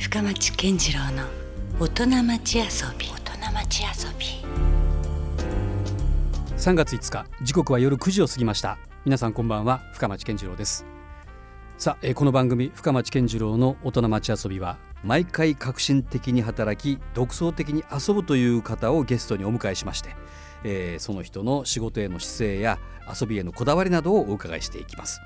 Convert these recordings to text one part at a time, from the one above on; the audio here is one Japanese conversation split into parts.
深町健次郎の大人町遊び。大人町遊び。3月5日時刻は夜9時を過ぎました。皆さんこんばんは深町健次郎です。さあ、えーこの番組深町健次郎の大人町遊びは毎回革新的に働き独創的に遊ぶという方をゲストにお迎えしまして、えーその人の仕事への姿勢や遊びへのこだわりなどをお伺いしていきます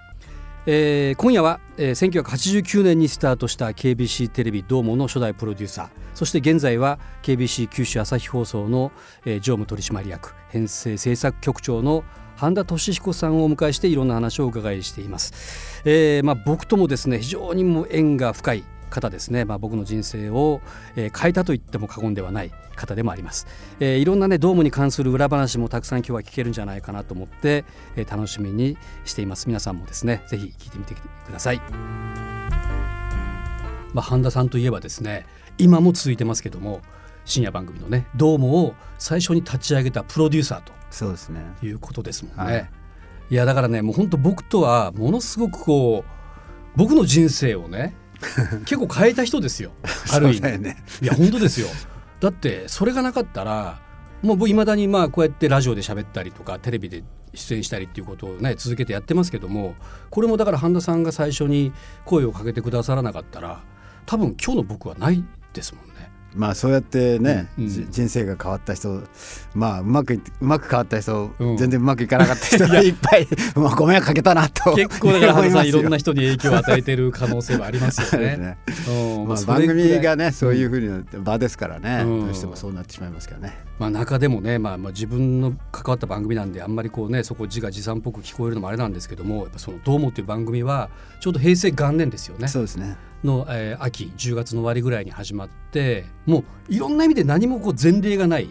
えー今夜は、えー1989年にスタートした KBC テレビ「どーも」の初代プロデューサーそして現在は KBC 九州朝日放送の、えー常務取締役編成制作局長の半田俊彦さんをお迎えしていろんな話をお伺いしています。えーまあ、僕ともですね非常にも縁が深い方ですね、まあ、僕の人生を、えー変えたと言っても過言ではない方でもあります、えーいろんなねドームに関する裏話もたくさん今日は聞けるんじゃないかなと思って、えー楽しみにしています。皆さんもですねぜひ聞いてみてください。まあ、半田さんといえばですね今も続いてますけども深夜番組のね「ドーム」を最初に立ち上げたプロデューサーとそうですね。いうことですもんね。はい。い、やだからねもう本当僕とはものすごくこう僕の人生をね 結構変えた人ですよ ある意味。ね。いや本当ですよ。だってそれがなかったらもう僕いまだにまあこうやってラジオで喋ったりとかテレビで出演したりっていうことをね続けてやってますけどもこれもだから半田さんが最初に声をかけてくださらなかったら多分今日の僕はないですもんね。まあそうやってね、うん人生が変わった人、まあうまくいうまく変わった人、うん。全然うまくいかなかった人が いっぱい、まあご迷惑かけたなと結構だから半田さんいろんな人人に影響を与えてる可能性はありますよね。ね。うん。まあ番組がねそういうふうに場ですからね、うん。どうしてもそうなってしまいますけどね。まあ、中でもね、まあ、まあ自分の関わった番組なんであんまりこうねそこ自画自賛っぽく聞こえるのもあれなんですけどもやっぱその「どうも」っていう番組はちょうど平成元年ですよね。そうですね。の、えー秋10月の終わりぐらいに始まってもういろんな意味で何もこう前例がない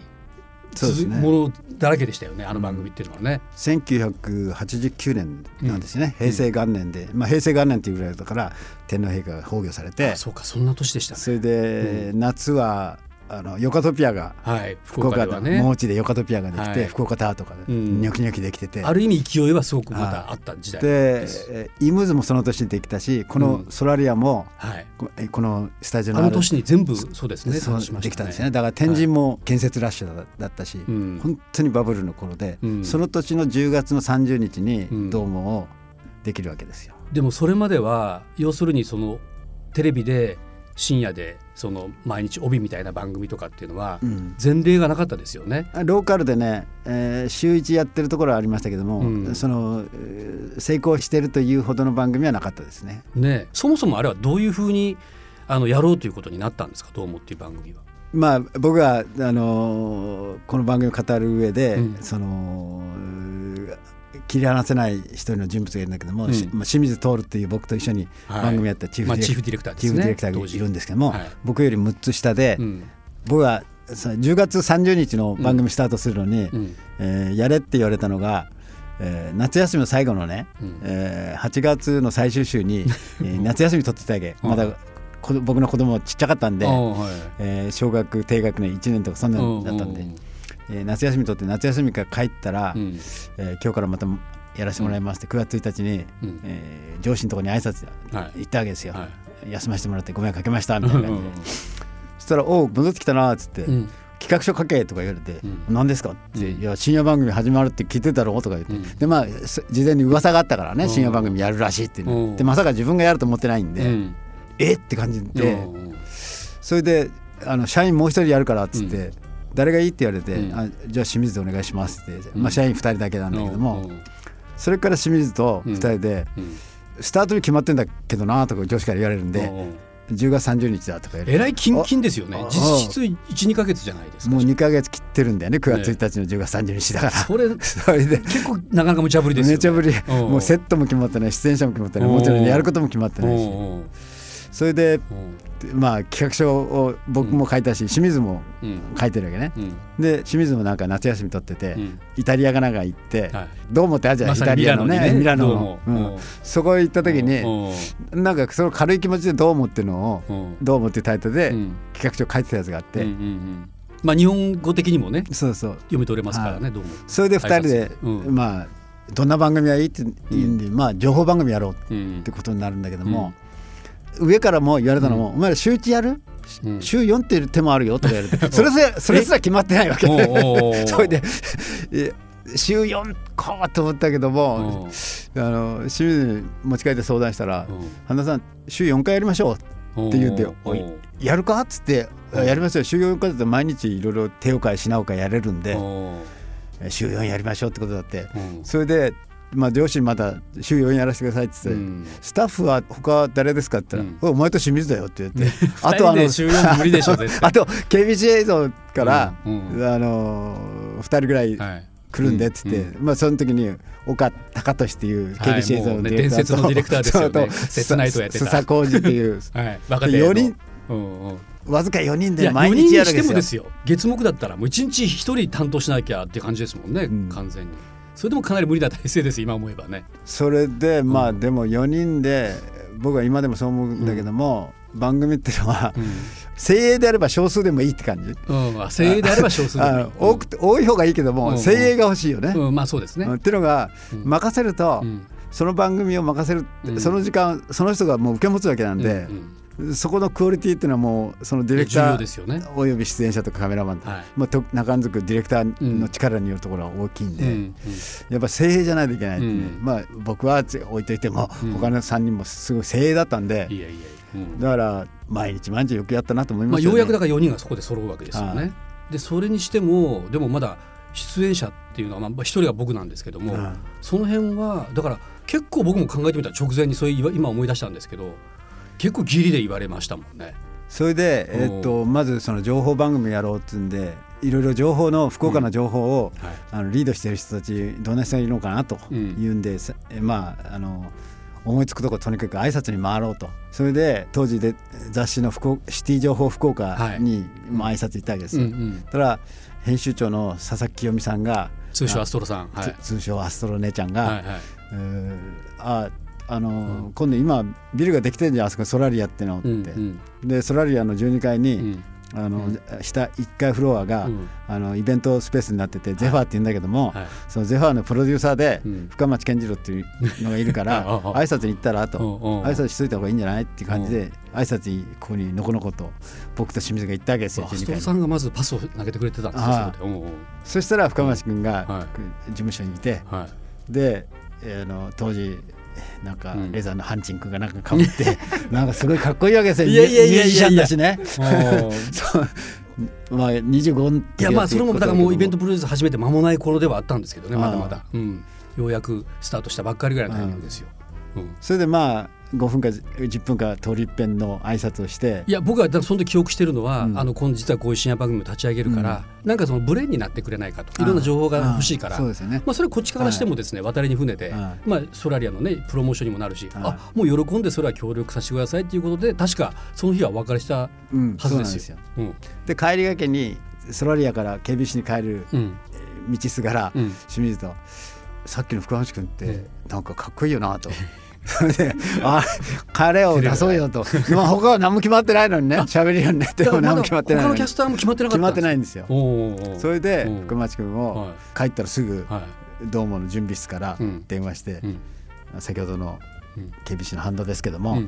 そうね。ものだらけでしたよねあの番組っていうのはね。1989年なんですね、平成元年で、まあ、平成元年っていうぐらいだから天皇陛下が崩御されて。あそうかそんな年でしたね。それで、夏はあのヨカトピアがはい、福福岡で岡ではねもうちでヨカトピアができて、はい。福岡タワーとかでうん。ニョキニョキできてて、ある意味勢いはすごくまたあった時代でです。えーイムズもその年にできたしこのソラリアも、はい、このスタジオのあの年に全部そうですねそうしましたできたんですよね。だから天神も建設ラッシュだだったし、うん。本当にバブルの頃で、うん。その年の10月の30日にうん。ドームをできるわけですよ。でもそれまでは要するにそのテレビで深夜でその毎日帯みたいな番組とかっていうのはうん前例がなかったですよね。ローカルでね、えー週1やってるところはありましたけども、うんそのえー成功してるというほどの番組はなかったですね。ねそもそもあれはどういうふうにあのやろうということになったんですか「どうも」っていう番組は。まあ僕が、あのーこの番組を語る上で、うんそのう切り離せない一人の人物がいるんだけども、うん。しまあ、清水徹っていう僕と一緒にはい。番組やったチーフまあ、ディレクター。チーフディレクターがいるんですけども、はい僕より6つ下で、うん。僕はさ10月30日の番組スタートするのに、うん。えーやれって言われたのが、えー夏休みの最後のね、うん。えー8月の最終週に、えー夏休み取ってたわけ。うん。まだこ僕の子供ちっちゃかったんで、はい。えー小学低学年1年とかそんなのだったんで、えー夏休み取って夏休みから帰ったら、うん。えー今日からまたやらせてもらいますって9月1日に、うん。えー上司のところに挨拶はい。行ったわけですよ、は休ませてもらってご迷惑かけましたみたいな感じで、うんそしたら「おう戻ってきたな」っつって、うん。企画書書け」とか言われてうん「何ですか?」って、うん。いや深夜番組始まるって聞いてたろ」とか言って、うん。でまあそ事前に噂があったからねうん深夜番組やるらしいってでまさか自分がやると思ってないんで、うん。え？って感じで、うんそれであの社員もう一人やるからっつって、う誰がいいって言われて、うん。あじゃあ清水でお願いしますって、うん。まあ、社員2人だけなんだけども、うん。それから清水と2人で、うん。スタートに決まってんだけどなとか上司から言われるんで、うん。10月30日だとかえらいキンキンですよね。あ実質12か月じゃないですか。もう2か月切ってるんだよね9月1日の10月30日だから、それ それで結構なかなか無茶ぶりですよね。めちゃぶり。うん。もうセットも決まってない出演者も決まってない。もちろんやることも決まってないし。うんそれでうん。まあ企画書を僕も書いたし清水もうん。書いてるわけね。うん。で清水もなんか夏休み取っててうん。イタリアかなんか行ってはい。どうもってあるじゃんイタリアのね。ミラノのそこ行った時にうん。なんかその軽い気持ちでどうもっていうのをうん。どうもっていうタイトルでうん。企画書書いてたやつがあって。まあ日本語的にもねそうそう。読み取れますからねどうも。それで2人でまあどんな番組がいいって言うんでまあ情報番組やろううん。ってことになるんだけども上からも言われたのも、お前ら週1やる？うん。週4っていう手もあるよとか言われて それすらそれすら決まってないわけ。それでえ週4かと思ったけどもあの清水に持ち帰って相談したら「半田さん週4回やりましょう」って言うんで「おいやるか?」っつって「うん。やりますよ週4回だと毎日いろいろ手を変え品を変えやれるんで週4やりましょう」ってことだって。うん。それで、まあ、上司にまた週4やらせてくださいって言って。うん。スタッフは他誰ですかって言ったら、うん。お前と清水だよって言って、二人で週4無理でしょ あと KBC 映像から、うん。うん。あのー、2人ぐらいはい来るんでっつって、うん。まあその時に岡高俊っていうはい KBC 映像のディレクターと、伝説のディレクターですよね。切ないとやってた。須佐浩二っていうはい若手の4人うんうんわずか4人で毎4人に日やるんですよ。月目だったらもう1日1人担当しなきゃって感じですもんね、うん。完全にそれでもかなり無理な体制です今思えばね。それでまあうんでも4人で僕は今でもそう思うんだけども、番組っていうのは精鋭であれば少数でもいいって感じ。うん、あ精鋭であれば少数でもいい。あ多くて多い方がいいけども、うん。精鋭が欲しいよね。うん、まあそうですね。うん。っていうのがうん。任せると、うん。その番組を任せる、うん。その時間その人がもう受け持つわけなんでう、んそこのクオリティっていうのはもうそのディレク重ターおよび出演者とかカメラマンとか、はい。まあ、と中んづくディレクターの力によるところは大きいんで、うん。うんやっぱ精鋭じゃないといけないっていう、うん。まあ僕は置いといても、うん。他の3人もすごい精鋭だったんで、いやいや、うん。だから毎日毎日よくやったなと思いまあ、ますよね。ようやくだから4人がそこで揃うわけですよはね。でそれにしてもでもまだ出演者っていうのはまあ一人が僕なんですけども、うんその辺はだから結構僕も考えてみたら直前にそういう今思い出したんですけど結構ギリで言われましたもんね。それで、えっとまずその情報番組やろうっていうんでいろいろ情報の福岡の情報を、はい。あのリードしてる人たちどんな人がいるのかなというんで、さえまああの思いつくとことにかく挨拶に回ろうと。それで当時で雑誌の福岡シティ情報福岡に、まあ挨拶行ったわけですよ。うんうん。たら編集長の佐々木清美さんが通称アストロさん。はい。つ通称アストロ姉ちゃんが、はいはい。えーああの、うん。今度今ビルができてるじゃんあそこソラリアってのって、うんうん。でソラリアの12階に、うん。あのうん。下1階フロアが、うん。あのイベントスペースになってて、ゼファーって言うんだけども、はい。そのゼファーのプロデューサーで、うん。深町健次郎っていうのがいるから 挨拶に行ったらと、挨拶しといた方がいいんじゃないっていう感じで、挨拶にここにのこのこと僕と清水が行ったわけですよ12階に。アストロさんがまずパスを投げてくれてたんですよ。そしたら深町君が、は事務所にいてはい。で、えーあの当時なんかうん。レザーのハンチングがなんかかぶって、なんかすごいかっこいいわけですよ。いやいやいやミュージシャンだしね。まあ25いやまあそれもだからもうイベントププロデュース始めて間もない頃ではあったんですけどねまだまだ、うん、ようやくスタートしたばっかりぐらいのタイミングですよ。うん。それでまあ5分か10分か通り一遍の挨拶をして。いや僕はその時記憶してるのは、うん。あの今実はこういう深夜番組を立ち上げるから、なんかそのブレーンになってくれないかと。いろんな情報が欲しいから。そうですよね。まあ、それこっちからしてもですね、渡りに船で、はまあ、ソラリアのねプロモーションにもなるし、はい。あもう喜んでそれは協力させてくださいっていうことで確かその日はお別れしたうん。はずでよ。そうなんですすよ。うん。で帰りがけにソラリアから KBC に帰るうん。道すがら、うん。清水と「さっきの福橋君ってうん。なんかかっこいいよな」と。それで「あ帰れを出そうよ」と「まあ他は何も決まってないのにね喋るようになっても何も決まってないのに。他のキャスターも決まってなかった決まってないんんですよ。それでうん福町君をは帰ったらすぐはい。ドームの準備室からうん。電話してうん。先ほどのうん。KBC のハンドですけども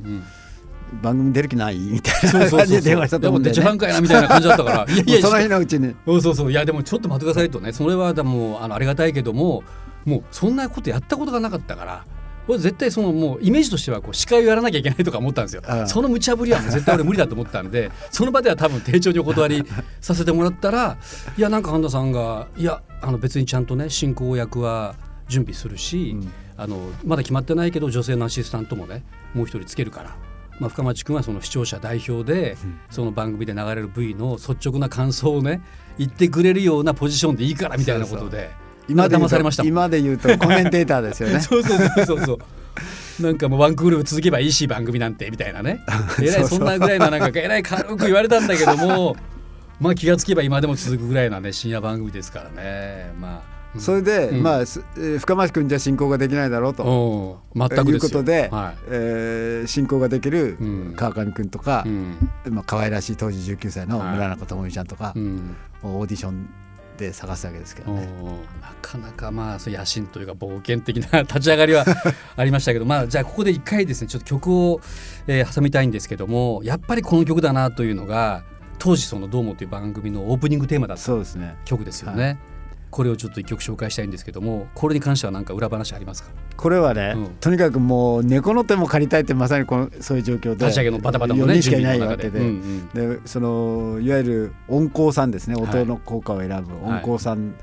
番組出る気ない？みたいそうそうそうな感じで電話したと思うんだよね。でもデジャンかいなみたいな感じだったから。いやいやもうその日のうちに。そうそうそう。いやでもちょっと待ってくださいとね。それはでもあのありがたいけどももうそんなことやったことがなかったからこれ絶対そのもうイメージとしてはこう司会をやらなきゃいけないとか思ったんですよ。その無茶ぶりはもう絶対俺無理だと思ったんで その場では多分丁重にお断り させてもらったらいやなんか半田さんがいやあの別にちゃんとね進行役は準備するし、うん。あのまだ決まってないけど女性のアシスタントもねもう一人つけるから。まあ、深町君はその視聴者代表で、その番組で流れる V の率直な感想をね言ってくれるようなポジションでいいからみたいなことで。今で言うと騙されました。今で言うとコメンテーターですよね。そうそうそうそうそう。なんかもうワンクール続けばいいし番組なんてみたいなね。えらいそんなぐらいのなんかえらい軽く言われたんだけどもまあ気がつけば今でも続くぐらいなね深夜番組ですからね。まあ、うん。それで、うん。まあすえー深町君じゃ進行ができないだろうと。全くいうことで、はい。えー進行ができるうん。川上君とか、うん。まあ可愛らしい当時19歳のはい。村中智美ちゃんとかうん。をオーディションで探すわけですけどね。なかなかまあ野心というか冒険的な 立ち上がりは ありましたけどまあじゃあここで一回ですねちょっと曲を、えー、挟みたいんですけどもやっぱりこの曲だなというのが当時その「どうも」という番組のオープニングテーマだった曲ですよね。はいこれをちょっと一曲紹介したいんですけどもこれに関しては何か裏話ありますか？これはね、うん、とにかくもう猫の手も借りたいってまさにこのそういう状況で立ち上げのバタバタもねしかいないわけで。うんうん、でそのいわゆる音工さんですね。音の効果を選ぶ音工さん、はい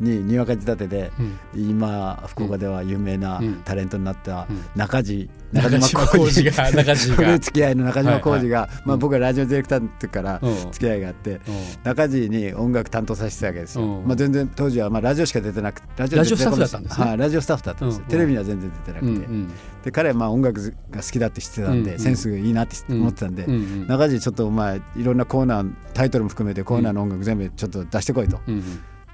ににわか仕立てで、うん、今福岡では有名なタレントになった中地、うん、中島浩二。が中地が。付き合いの中島浩二が、はいはい、まあ、僕はラジオディレクターの時から付き合いがあって、中地に音楽担当させてたわけですよ、まあ、全然当時はまあラジオしか出てなくてラジオスタッフだったんですね、はい、ラジオスタッフだったんです、テレビには全然出てなくて、で彼はまあ音楽が好きだって知ってたんで、センスがいいなって思ってたんで、中地ちょっとお前いろんなコーナータイトルも含めてコーナーの音楽全部ちょっと出してこいと。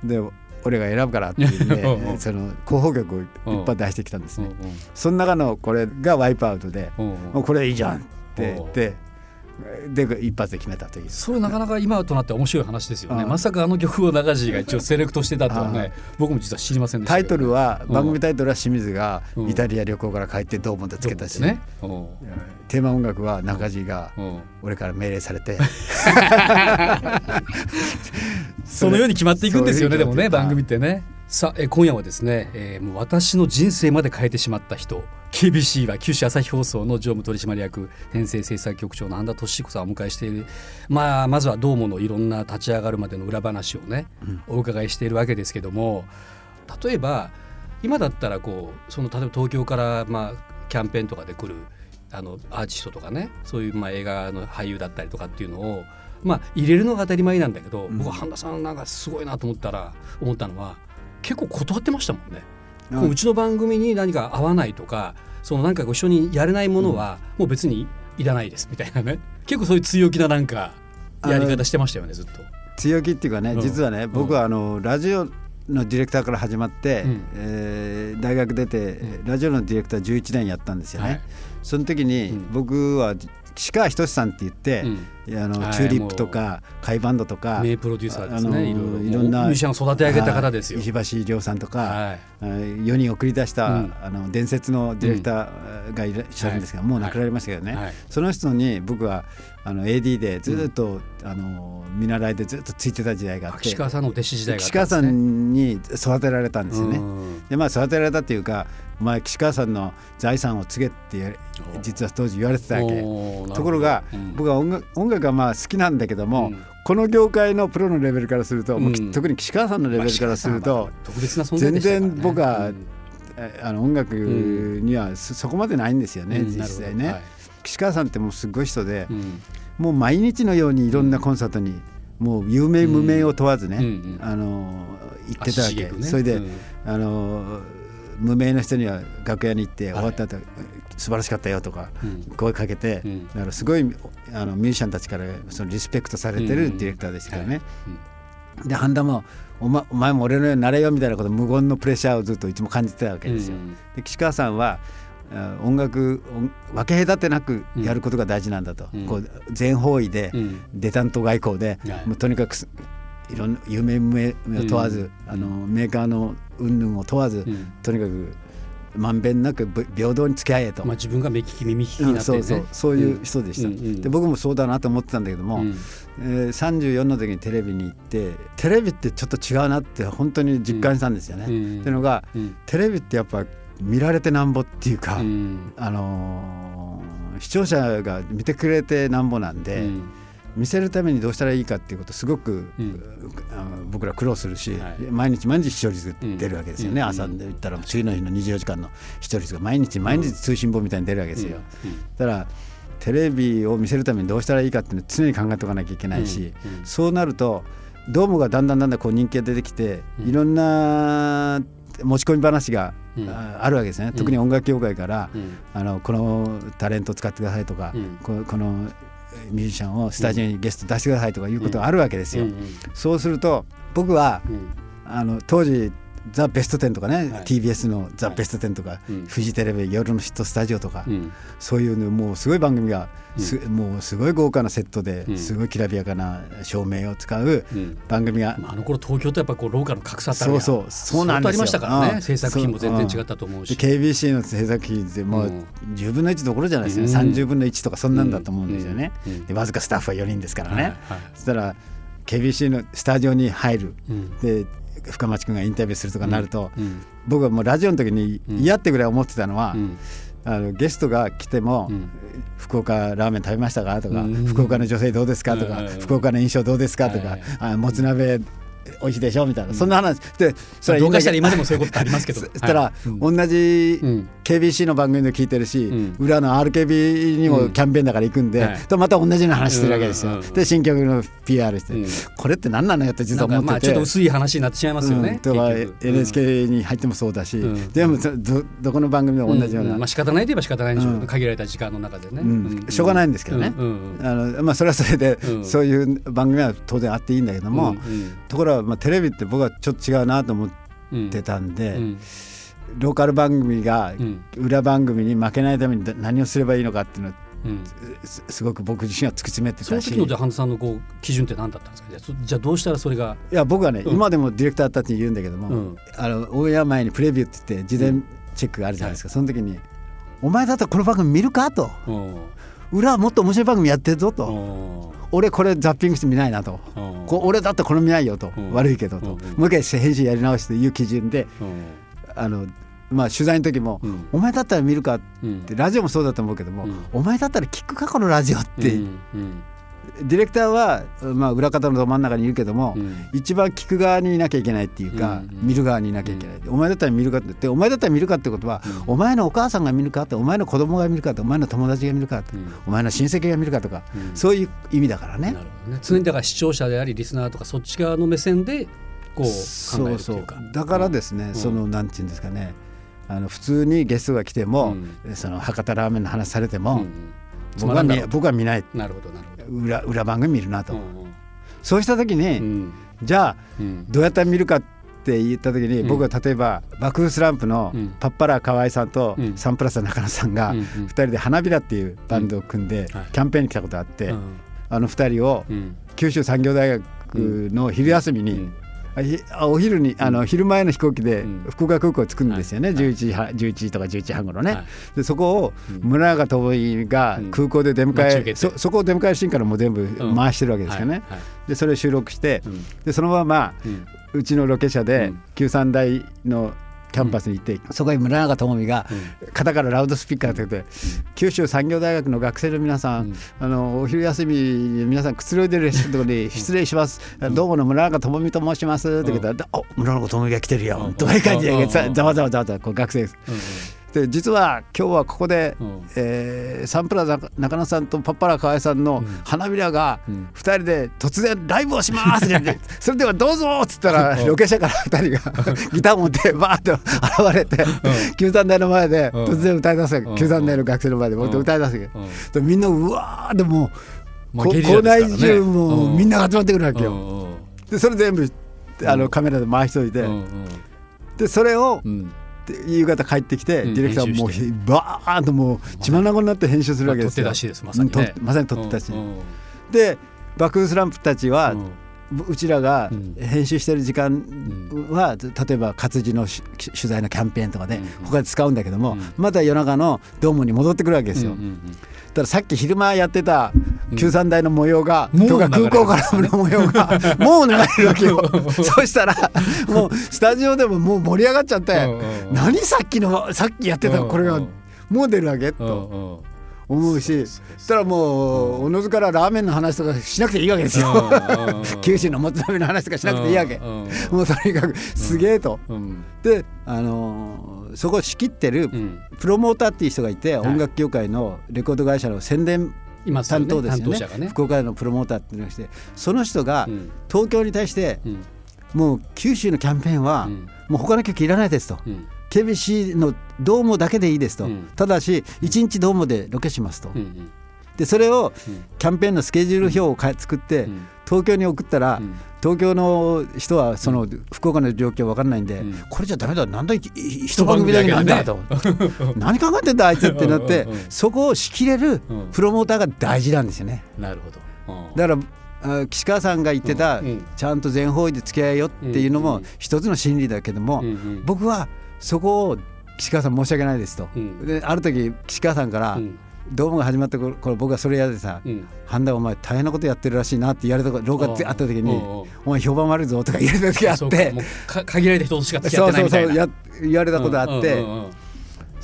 で俺が選ぶからって言ってその候補曲をいっぱい出してきたんですね。その中のこれがワイプアウトでもうこれいいじゃんって言ってで一発で決めたという。それなかなか今となって面白い話ですよね。まさかあの曲を中地が一応セレクトしてたとはね僕も実は知りませんでした、タイトルは、番組タイトルは清水がイタリア旅行から帰ってどうもでつけたし、ね、テーマ音楽は中地が俺から命令されて。そのように決まっていくんですよねでもね番組ってね。さあえ今夜はですね、えー、もう私の人生まで変えてしまった人 KBC は九州朝日放送の常務取締役編成制作局長の半田俊彦さんをお迎えしている、まあ、まずはどうものいろんな立ち上がるまでの裏話をね、うん、お伺いしているわけですけども例えば今だったらこうその例えば東京からまあキャンペーンとかで来るあのアーティストとかねそういうまあ映画の俳優だったりとかっていうのをまあ入れるのが当たり前なんだけど、うん、僕は半田さんなんかすごいなと思ったら思ったのは結構断ってましたもんね。うん、うちの番組に何か合わないとかそのなんかご一緒にやれないものはもう別にいらないですみたいなね。結構そういう強気ななんかやり方してましたよねずっと。強気っていうかね、実はね、僕はあのラジオのディレクターから始まって、うん、えー、大学出て、ラジオのディレクター11年やったんですよね。はい、その時に僕は岸川仁さんって言って、うん、あのチューリップとか甲斐バンドとか名プロデューサーですねいろいろ。んなミュージシャンを育て上げた方ですよ。石橋亮さんとか、はい、世に送り出した、うん、あの伝説のディレクターがいらっしゃるんですが、うん、もう亡くなりましたけどね、はい、その人に僕はあの AD でずっと、あの見習いでずっとついてた時代があって岸川さんの弟子時代がね、岸川さんに育てられたんですよね。でまあ育てられたっていうかお前岸川さんの財産を告げって実は当時言われてたわけ。ところが、うん、僕は音楽音楽はまあ好きなんだけども、うん、この業界のプロのレベルからすると、うん、特に岸川さんのレベルからすると、全然僕は、あの音楽にはそこまでないんですよね、実際ね、はい、岸川さんってもうすごい人で、もう毎日のようにいろんなコンサートに、もう有名無名を問わずね、あの行ってたわけ、ね、それで、あの無名の人には楽屋に行って終わった後、はい、素晴らしかったよとか声かけて、うん、だからすごいあのミュージシャンたちからそのリスペクトされてるディレクターでしたよね。で半田もお,、ま、お前も俺のようになれよみたいなこと無言のプレッシャーをずっといつも感じてたわけですよ。で岸川さんは音楽分け隔てなくやることが大事なんだと、うん、こう全方位で、うん、デタント外交で、もうとにかくいろんな有名を問わず、うん、あのメーカーの云々を問わず、うん、とにかくまんべんなく平等に付き合えと、まあ、自分が目利き耳利きになって、ね。うん、そうそう。そういう人でした、うんうん、で僕もそうだなと思ってたんだけども、うん、えー、34の時にテレビに行ってテレビってちょっと違うなって本当に実感したんですよね。うん、っていうのが、テレビってやっぱ見られてなんぼっていうか、あのー、視聴者が見てくれてなんぼなんで。見せるためにどうしたらいいかっていうことすごく、うん、僕ら苦労するし、はい、毎日毎日視聴率出るわけですよね、うん、朝で言ったら次の日の24時間の視聴率が毎日毎日通信簿みたいに出るわけですよ。だからテレビを見せるためにどうしたらいいかっていうのを常に考えておかなきゃいけないし、そうなるとドームがだんだんだんだんこう人気が出てきて、いろんな持ち込み話があるわけですね、特に音楽業界から、あのこのタレントを使ってくださいとか、このミュージシャンをスタジオにゲスト出してくださいとかいうことがあるわけですよ。そうすると僕は、あの当時ザ・ベストテンとかね、はい、TBS のザ・ベストテンとか、はい、フジテレビ夜のヒットスタジオとか、うん、そういうのもうすごい番組が、うん、もうすごい豪華なセットですごいきらびやかな照明を使う番組が、まあ、あの頃東京とやっぱこうローカルの格差ったそうそうそうなんですよ。ありましたからね。制作費も全然違ったと思うし。KBC の制作費ってもう10分の1どころじゃないですよね、うん、30分の1とかそんなんだと思うんですよね、でわずかスタッフは4人ですからね、はいはい、そしたら KBC のスタジオに入る、で深町君がインタビューするとかなると、僕はもうラジオの時に嫌ってぐらい思ってたのは、うん、あのゲストが来ても、福岡ラーメン食べましたか？とか、福岡の女性どうですか？とか、福岡の印象どうですか？とか、あもつ鍋美味しいでしょ？みたいな、そんな話。でそれどうかしたら今でもそういうことありますけど。そしたら、同じ KBC の番組で聞いてるし、裏の RKB にもキャンペーンだから行くんで、とまた同じような話してるわけですよ、で新曲の PR して、これって何なのよって実は思ってて。ちょっと薄い話になってしまいますよね、とか NHK に入ってもそうだし、でもどどこの番組でも同じような、まあ仕方ないといえば仕方ないでしょう、限られた時間の中でね、しょうがないんですけどね、あのまあ、それはそれで、そういう番組は当然あっていいんだけども、ところがまあテレビって僕はちょっと違うなと思ってたんで、うん。うん、ローカル番組が裏番組に負けないために何をすればいいのかっていうのうん、すごく僕自身は突き詰めてたし。その時のじゃ半田さんのこう基準って何だったんですか？じゃあどうしたらそれがいや僕はね、うん、今でもディレクターたちに言うんだけども、うん、あのオンエア前にプレビューって言って事前チェックがあるじゃないですか、その時に「お前だったらこの番組見るか?」と「裏はもっと面白い番組やってるぞ」と。俺これザッピングして見ないなと、こ俺だってこれ見ないよと、悪いけどと、もう一回編集やり直していう基準で、あのまあ、取材の時も、お前だったら見るかって、ラジオもそうだと思うけども、お前だったら聞くかこのラジオって、ディレクターは、まあ、裏方のど真ん中にいるけども、うん、一番聞く側にいなきゃいけないっていうか、うん見る側にいなきゃいけない、うん、お前だったら見るかってお前だったら見るかってことは、うん、お前のお母さんが見るかってお前の子供が見るかってお前の友達が見るかって、お前の親戚が見るかとか、そういう意味だからね。ね。常にだから視聴者でありリスナーとかそっち側の目線でこう考えるそうそう。だからですね、そのなんていうんですかね。あの普通にゲストが来ても、その博多ラーメンの話されても、僕は見僕は見ない。なるほどなるほど裏裏番組見るなと、うんうん、そうした時に、うん、じゃあ、うん、どうやったら見るかって言った時に、僕は例えば爆風スランプのパッパラ河合さんとサンプラザ中野さんが2人で花びらっていうバンドを組んでキャンペーンに来たことがあって、あの2人を九州産業大学の昼休みにお昼にあの昼前の飛行機で福岡空港を着くんですよね、はい、11, 時11時とか11時半ごろね、はい、でそこを村中智が空港で出迎え、うん、そそこを出迎えシーンからも全部回してるわけですよね、でそれを収録して、でそのまま、うちのロケ車で九三大のキャンパスに行って、そこに村中智美が肩からラウドスピーカーをつけて、九州産業大学の学生の皆さん、あのお昼休みに皆さんくつろいでるところに失礼します、どうもの村中智美と申します。って言ったら「お村中智美が来てるよ」とかいう感じでざわざわざわざわこう学生です。で実は今日はここで、うん、えー、サンプラザ中野さんとパッパラ河合さんの花びらが2人で突然ライブをします ってそれではどうぞっつったらロケ車から2人がギター持ってバーッと現れて九三台の前で突然歌い出す九三台の学生の前でもっと歌い出すでみんなうわーでも校内中もみんなが集まってくるわけよ。でそれ全部あのカメラで回しといて。でそれを、うん夕方帰ってきて、ディレクターもうバーンともう血まなごになって編集するわけですよ。まさに、ね、まさに。撮ってたし。でバックスランプたちは、うちらが編集してる時間は、例えば活字の取材のキャンペーンとかで他で使うんだけども、また夜中のドームに戻ってくるわけですよ。らさっき昼間やってた九三台の模様が、うん、とか空港からの模様が もう流れるわけよ。そしたらもうスタジオでももう盛り上がっちゃって何さっきのさっきやってたこれがもう出るわけと。思うしそしたらもうおのずからラーメンの話とかしなくていいわけですよ。九州のもつ鍋の話とかしなくていいわけ。もうとにかくすげえと。であのそこを仕切ってるプロモーターっていう人がいて、音楽業界のレコード会社の宣伝担当ですよね、ね、福岡のプロモーターっていうのがしてその人が東京に対して、もう九州のキャンペーンは、もう他の曲いらないですと、KBC のドームだけでいいですと、ただし1日ドームでロケしますと。でそれをキャンペーンのスケジュール表を作って、東東京に送ったら、東京の人はその福岡の状況分かんないんで、これじゃダメだなんだ一番組だけなんだと。何考えてんだあいつってなってそこを仕切れるプロモーターが大事なんですよね。なるほど。だから岸川さんが言ってた、ちゃんと全方位で付き合いよっていうのも一つの心理だけども、僕はそこを岸川さん申し訳ないですと、である時岸川さんから、ドームが始まった頃僕はそれやでさ「半田お前大変なことやってるらしいな」って言われた廊下で会った時に「お前評判悪いぞ」とか言われた時あって。限られた人としか付き合ってないみたいな。そうそうそう言われたことあって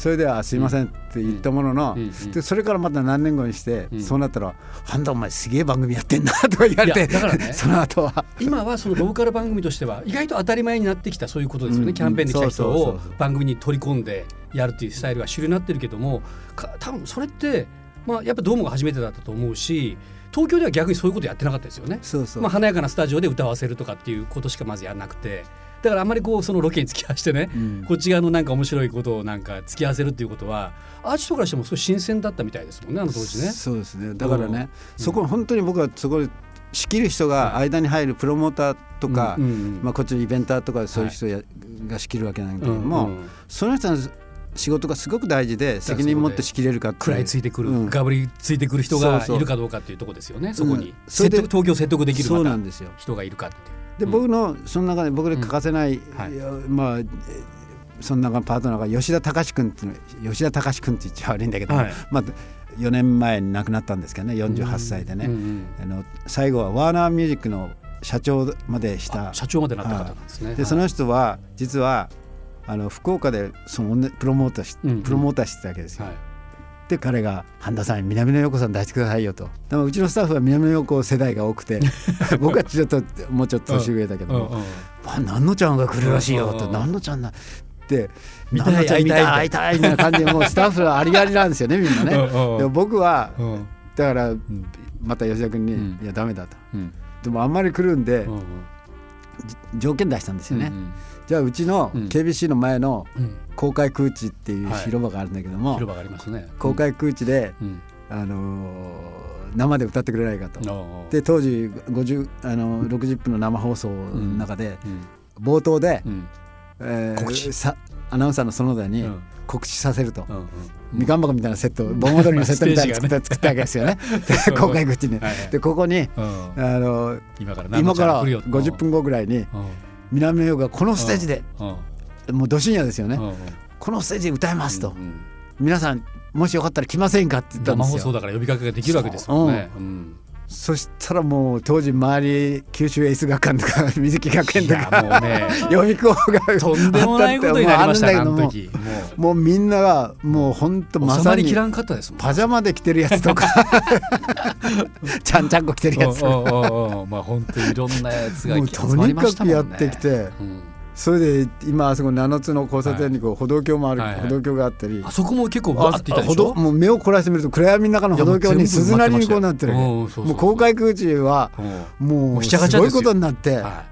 それでは「すいません」って言ったものの、でそれからまた何年後にして、そうなったら「半田お前すげえ番組やってんな」とか言われてだからね その後は。今はそのローカル番組としては意外と当たり前になってきたそういうことですよね、キャンペーンで来た人を番組に取り込んでやるっていうスタイルが主流になってるけども多分それって、まあ、やっぱドームが初めてだったと思うし東京では逆にそういうことやってなかったですよね。そうそう。まあ、華やかなスタジオで歌わせるとかっていうことしかまずやらなくてだからあんまりこうそのロケに付き合わせてね、うん、こっち側のなんか面白いことをなんか付き合わせるっていうことはアーティストからしてもすごい新鮮だったみたいですもんねあの当時ね。そうですね。だからね、うん、そこ本当に僕はそこで仕切る人が間に入るプロモーターとか、うん、まあ、こっちのイベンターとかそういう人や、が仕切るわけなんだけども、その人の仕事がすごく大事で責任持って仕切れるか食らいついてくる、うん、がぶりついてくる人がいるかどうかっていうところですよねそこに、それで東京説得できるそうなんですよ。人がいるかってで、僕のその中で僕で欠かせない、はい、まあその中パートナーが吉田隆君って吉田隆君って言っちゃ悪いんだけど、はい、まあ4年前に亡くなったんですけどね48歳でね、あの最後はワーナーミュージックの社長までした。社長までなった方なんですね。でその人は実はあの福岡でそのプロモーターし、プロモーターしてたわけですよ。はい、で彼が「半田さん南野陽子さん出してくださいよ」と。でもうちのスタッフは南野陽子世代が多くて 僕はちょっともうちょっと年上だけども「うんうん、南野ちゃんが来るらしいよ」と「南野ちゃんな」って「南野ちゃん見たい会いたい」みたいな感じでもうスタッフはありありなんですよね みんなね。でも僕はだからまた吉田君に「いやダメだ」と。でもあんまり来るんで条件出したんですよね。じゃあうちの KBC の前の公開空地っていう広場があるんだけども、広場がありますね。公開空地で、あの生で歌ってくれないかと。で当時50あの60分の生放送の中で、冒頭で、えー、さアナウンサーの園田に告知させると、みかん。箱みたいなセット盆踊りのセットみたいな作った作ったわけですよね。公開口に。でここに、あの今から50分後ぐらいに。南洋がこのステージで、もうど深夜ですよね、このステージで歌いますと、皆さんもしよかったら来ませんかって言ったんですよ。生放送だから呼びかけができるわけですもんね。そしたらもう当時周り九州エース学館とか水木学園とかもう、ね、予備校がとんでもないことになりましたもう。もうみんながもう本当まさにパジャマで着てるやつとか。ちゃんちゃんこ着てるやつまあ本当にいろんなやつがとにかくやってきて、うんそれで今あそこ七つの交差点にこう歩道橋もある、歩道橋があったり。あそこも結構バーっていたでしょもう目を凝らしてみると暗闇の中の歩道橋に鈴なりにこうなってる。もう公開空地はもうすごいことになって、は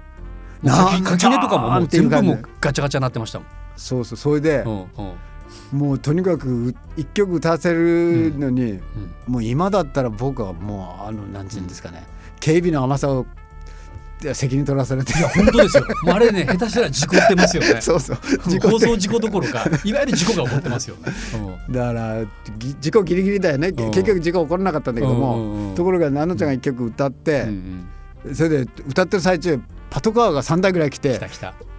い、垣根とかももう全部もうガチャガチャになってましたもん。そうそうそれで、もうとにかく一曲歌わせるのに、もう今だったら僕はもうあのなんていうんですかね、警備の甘さを責任取らされて。いや本当ですよ。あれね下手したら事故ってますよね。そうそう。放送事故どころかいわゆる事故が起こってますよね、うん、だから事故ギリギリだよね、結局事故起こらなかったんだけども、ところが奈々ちゃんが一曲歌って、それで歌ってる最中パトカーが3台ぐらい来て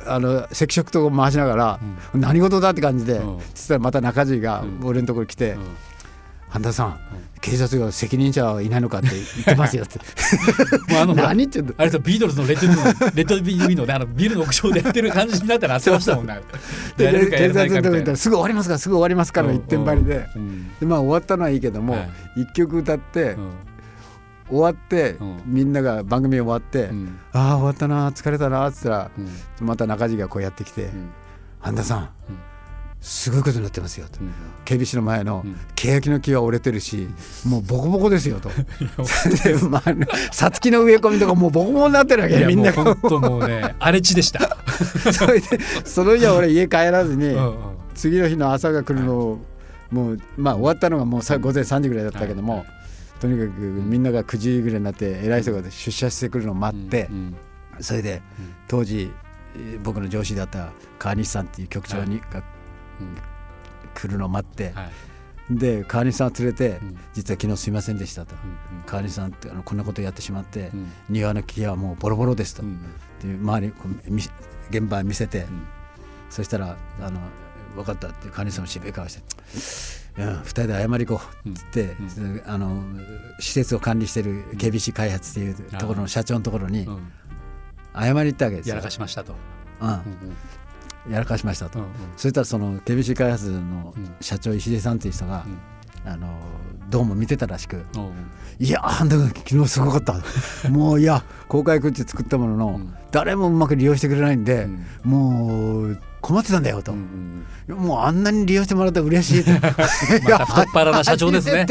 あの赤色灯を回しながら、何事だって感じで、そしたらまた中地が俺のところに来て「半田さん警察が責任者はいないのかって言ってますよって。もうあの何言ってんの？あれとビートルズのレッドのレッドビーのねあのビルの屋上でやってる感じになったら焦ましたもんね。で警察のとこ行ったらすぐ終わりますからすぐ終わりますから一点張りで。でまあ終わったのはいいけども一、はい、曲歌って、終わって、みんなが番組終わって、ああ終わったな疲れたなっつったら、また中地がこうやってきて「半田さん、すごいことになってますよと、うん、KBC の前の欅の木は折れてるし、もうボコボコですよと。さつきの植え込みとかもうボコボコになってるわけみんな。が本当もうね 荒れ地でした。それでその日は俺家帰らずに、うんうん、次の日の朝が来るのをもうまあ終わったのがもうさ午前3時ぐらいだったけども、とにかくみんなが9時ぐらいになって偉い人が出社してくるのを待って、それで当時僕の上司だった川西さんっていう局長にが来るのを待って、で川西さんを連れて、実は昨日すいませんでしたと、川西さんってあのこんなことやってしまって、庭の木はもうボロボロですと、で周り現場見せて、そしたらあの分かったって川西さんも渋い顔して「うん、2人で謝り行こう」っつって、あの施設を管理してる KBC 開発っていうところの社長のところに謝り行ったわけですよ。やらかしましたと。うんやらかしましたと、うんうん、そしたらその KBC 開発の社長石出さんっていう人が、うん、あのどうも見てたらしく「いやあんた昨日すごかった。もういや公開空地作ったものの、うん、誰もうまく利用してくれないんで、うん、もう困ってたんだよと、うんうん、もうあんなに利用してもらったら嬉しいって また太っ腹な社長ですね。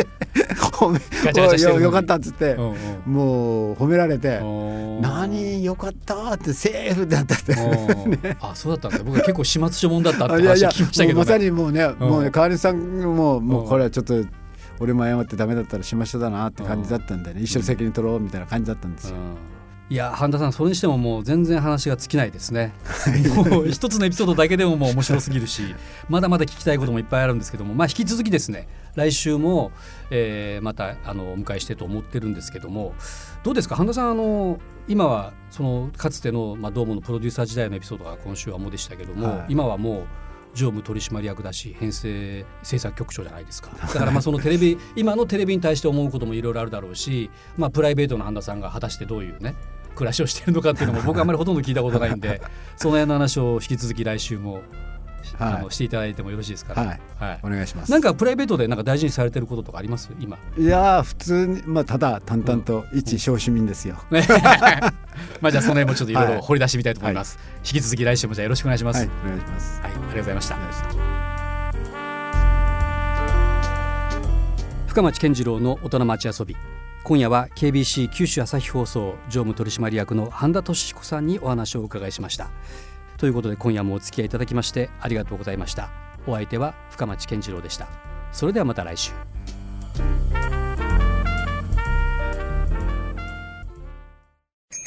褒めガチャガチャ よかったっつって、うんうん、もう褒められて「何よかった」ってセーフだったって。ね、あそうだったんです僕は結構始末書もんだったって話聞きましたけど、ね、まさにもうね、もうね川西さんももうこれはちょっと俺も謝ってダメだったら始末書だなって感じだったんでね。一緒に責任取ろうみたいな感じだったんですよ。いや半田さんそれにしてももう全然話が尽きないですね。もう一つのエピソードだけでももう面白すぎるしまだまだ聞きたいこともいっぱいあるんですけども。まあ引き続きですね来週も、えー、またあのお迎えしてと思ってるんですけども。どうですか？半田さんあの今はそのかつての、まあ、ドームのプロデューサー時代のエピソードが今週はもでしたけども、はい、今はもう常務取締役だし編成制作局長じゃないですか。だからまあそのテレビ 今のテレビに対して思うこともいろいろあるだろうし、まあ、プライベートの半田さんが果たしてどういうね暮らしをしているのかっていうのも僕はあまりほとんど聞いたことないんでその辺の話を引き続き来週もはい、あのしていただいてもよろしいですか、ね、はい、はい、お願いします。なんかプライベートでなんか大事にされてることとかあります？今。いや普通にまあただ淡々と一小市民ですよ、うん、まあじゃあその辺もちょっといろいろ掘り出してみたいと思います、はい、引き続き来週もじゃあよろしくお願いします、はい、お願いします。はいありがとうございました。深町健次郎の大人町遊び今夜は KBC 九州朝日放送常務取締役の半田俊彦さんにお話をお伺いしました。ということで今夜もお付き合いいただきましてありがとうございました。お相手は深町健次郎でした。それではまた来週。